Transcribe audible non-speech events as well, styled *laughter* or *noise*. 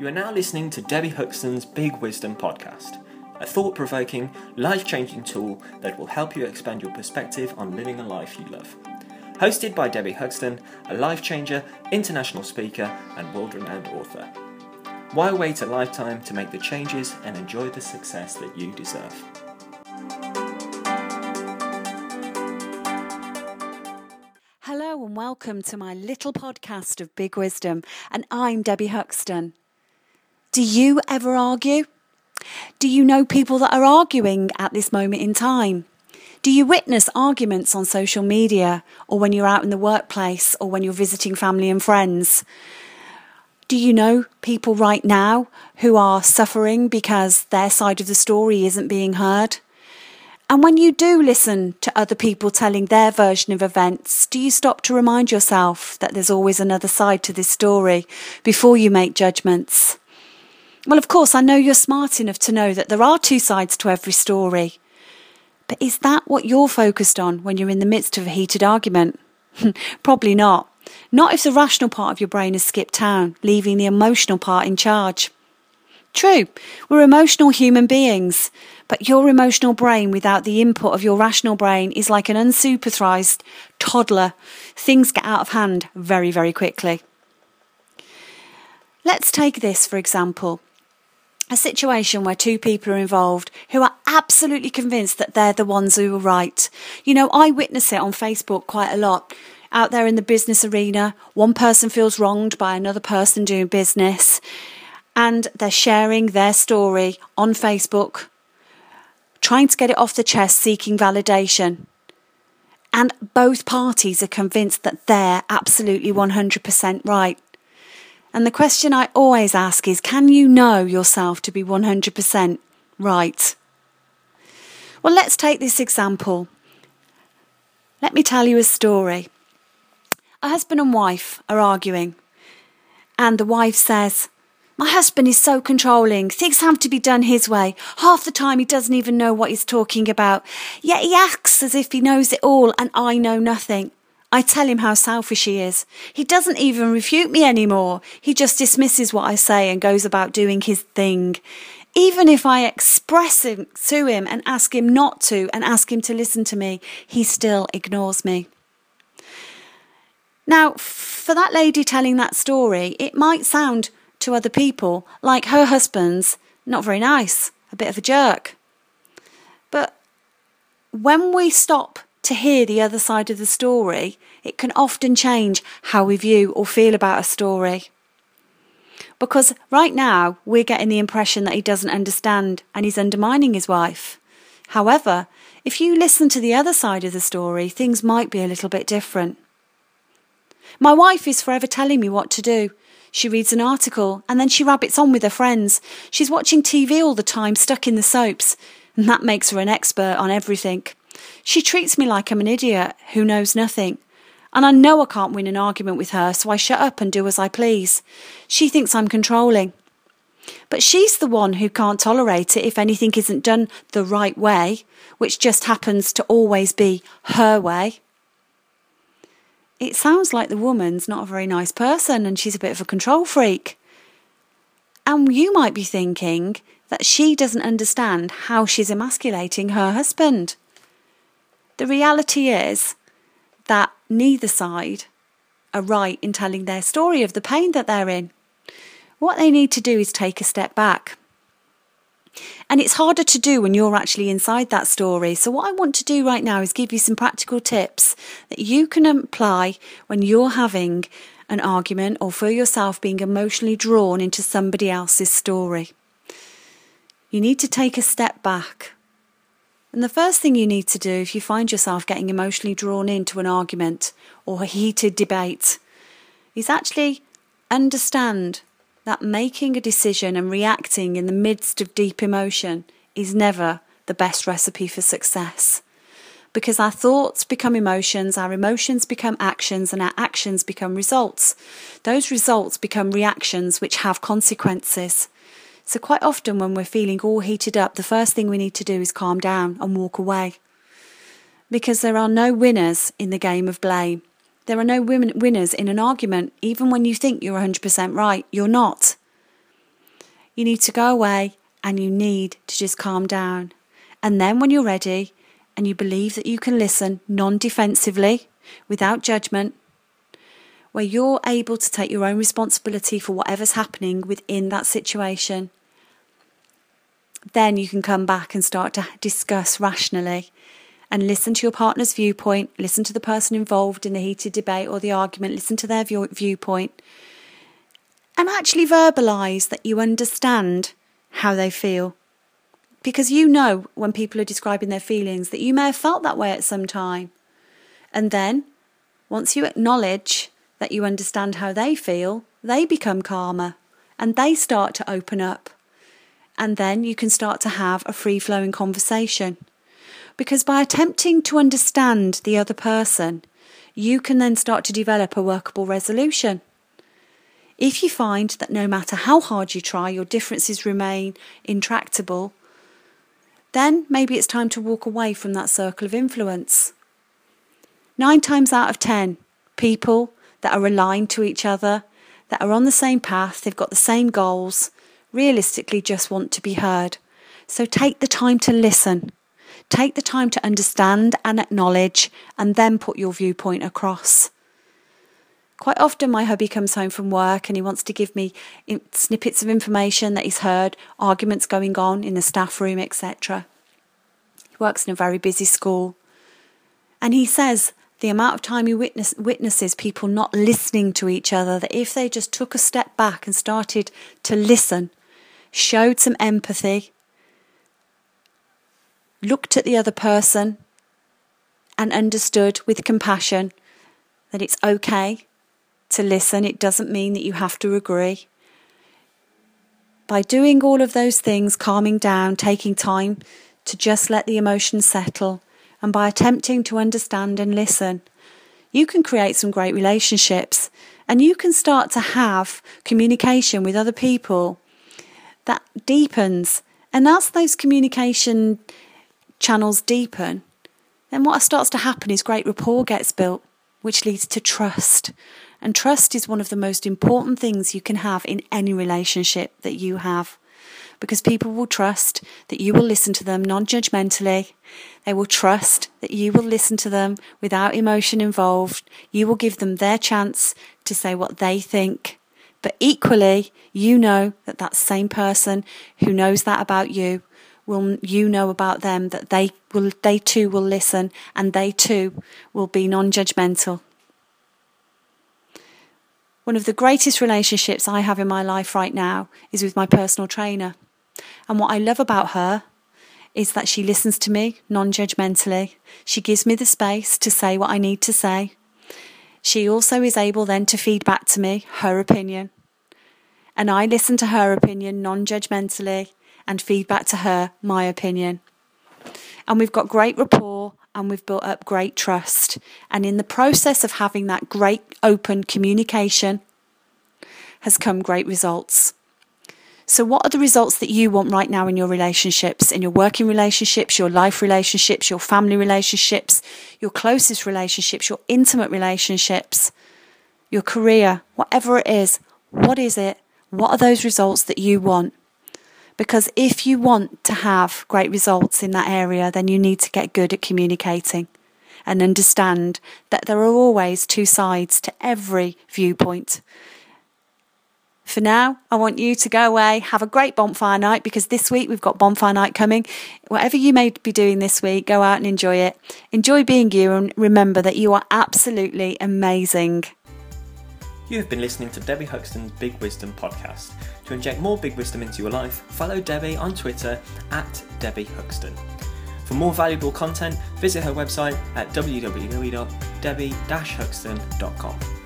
You are now listening to Debbie Huxton's Big Wisdom podcast, a thought provoking, life changing tool that will help you expand your perspective on living a life you love. Hosted by Debbie Huxton, a life changer, international speaker, and world renowned author. Why wait a lifetime to make the changes and enjoy the success that you deserve? Hello and welcome to my little podcast of Big Wisdom, and I'm Debbie Huxton. Do you ever argue? Do you know people that are arguing at this moment in time? Do you witness arguments on social media or when you're out in the workplace or when you're visiting family and friends? Do you know people right now who are suffering because their side of the story isn't being heard? And when you do listen to other people telling their version of events, do you stop to remind yourself that there's always another side to this story before you make judgments? Well, of course, I know you're smart enough to know that there are two sides to every story. But is that what you're focused on when you're in the midst of a heated argument? *laughs* Probably not. Not if the rational part of your brain has skipped town, leaving the emotional part in charge. True, we're emotional human beings, but your emotional brain without the input of your rational brain is like an unsupervised toddler. Things get out of hand very, very quickly. Let's take this for example a situation where two people are involved who are absolutely convinced that they're the ones who are right. You know, I witness it on Facebook quite a lot. Out there in the business arena, one person feels wronged by another person doing business, and they're sharing their story on Facebook, trying to get it off the chest, seeking validation. And both parties are convinced that they're absolutely 100% right. And the question I always ask is can you know yourself to be 100% right? Well, let's take this example. Let me tell you a story. A husband and wife are arguing, and the wife says, My husband is so controlling. Things have to be done his way. Half the time he doesn't even know what he's talking about. Yet he acts as if he knows it all, and I know nothing. I tell him how selfish he is. He doesn't even refute me anymore. He just dismisses what I say and goes about doing his thing. Even if I express it to him and ask him not to and ask him to listen to me, he still ignores me. Now, for that lady telling that story, it might sound to other people like her husband's not very nice, a bit of a jerk. But when we stop to hear the other side of the story, it can often change how we view or feel about a story. Because right now, we're getting the impression that he doesn't understand and he's undermining his wife. However, if you listen to the other side of the story, things might be a little bit different. My wife is forever telling me what to do. She reads an article and then she rabbits on with her friends. She's watching TV all the time, stuck in the soaps, and that makes her an expert on everything. She treats me like I'm an idiot who knows nothing. And I know I can't win an argument with her, so I shut up and do as I please. She thinks I'm controlling. But she's the one who can't tolerate it if anything isn't done the right way, which just happens to always be her way. It sounds like the woman's not a very nice person and she's a bit of a control freak. And you might be thinking that she doesn't understand how she's emasculating her husband. The reality is that neither side are right in telling their story of the pain that they're in. What they need to do is take a step back. And it's harder to do when you're actually inside that story. So, what I want to do right now is give you some practical tips that you can apply when you're having an argument or for yourself being emotionally drawn into somebody else's story. You need to take a step back and the first thing you need to do if you find yourself getting emotionally drawn into an argument or a heated debate is actually understand that making a decision and reacting in the midst of deep emotion is never the best recipe for success. Because our thoughts become emotions, our emotions become actions, and our actions become results. Those results become reactions which have consequences. So, quite often, when we're feeling all heated up, the first thing we need to do is calm down and walk away. Because there are no winners in the game of blame. There are no winners in an argument. Even when you think you're 100% right, you're not. you need to go away and you need to just calm down. And then when you're ready and you believe that you can listen non defensively, without judgment, where you're able to take your own responsibility for whatever's happening within that situation, then you can come back and start to discuss rationally and listen to your partner's viewpoint, listen to the person involved in the heated debate or the argument, listen to their view- viewpoint, and actually verbalize that you understand how they feel. Because you know when people are describing their feelings that you may have felt that way at some time. And then, once you acknowledge that you understand how they feel, they become calmer and they start to open up. And then you can start to have a free flowing conversation. Because by attempting to understand the other person, you can then start to develop a workable resolution. If you find that no matter how hard you try, your differences remain intractable, then maybe it's time to walk away from that circle of influence. Nine times out of ten, people that are aligned to each other, that are on the same path, they've got the same goals, realistically just want to be heard. So take the time to listen. Take the time to understand and acknowledge, and then put your viewpoint across. Quite often, my hubby comes home from work and he wants to give me snippets of information that he's heard, arguments going on in the staff room, etc. He works in a very busy school. And he says the amount of time he witness, witnesses people not listening to each other, that if they just took a step back and started to listen, showed some empathy, looked at the other person, and understood with compassion that it's okay to listen. It doesn't mean that you have to agree. By doing all of those things, calming down, taking time to just let the emotions settle, and by attempting to understand and listen, you can create some great relationships and you can start to have communication with other people that deepens. And as those communication channels deepen, then what starts to happen is great rapport gets built, which leads to trust. And trust is one of the most important things you can have in any relationship that you have. Because people will trust that you will listen to them non judgmentally. They will trust that you will listen to them without emotion involved. You will give them their chance to say what they think. But equally, you know that that same person who knows that about you will you know about them that they will they too will listen and they too will be non-judgmental one of the greatest relationships I have in my life right now is with my personal trainer. And what I love about her is that she listens to me non judgmentally. She gives me the space to say what I need to say. She also is able then to feed back to me her opinion. And I listen to her opinion non judgmentally and feed back to her my opinion. And we've got great rapport and we've built up great trust. And in the process of having that great open communication, has come great results. So, what are the results that you want right now in your relationships, in your working relationships, your life relationships, your family relationships, your closest relationships, your intimate relationships, your career, whatever it is? What is it? What are those results that you want? Because if you want to have great results in that area, then you need to get good at communicating and understand that there are always two sides to every viewpoint. For now, I want you to go away, have a great bonfire night because this week we've got bonfire night coming. Whatever you may be doing this week, go out and enjoy it. Enjoy being you and remember that you are absolutely amazing. You have been listening to Debbie Huxton's Big Wisdom podcast. To inject more big wisdom into your life, follow Debbie on Twitter at Debbie Huxton. For more valuable content, visit her website at www.debbie-huxton.com.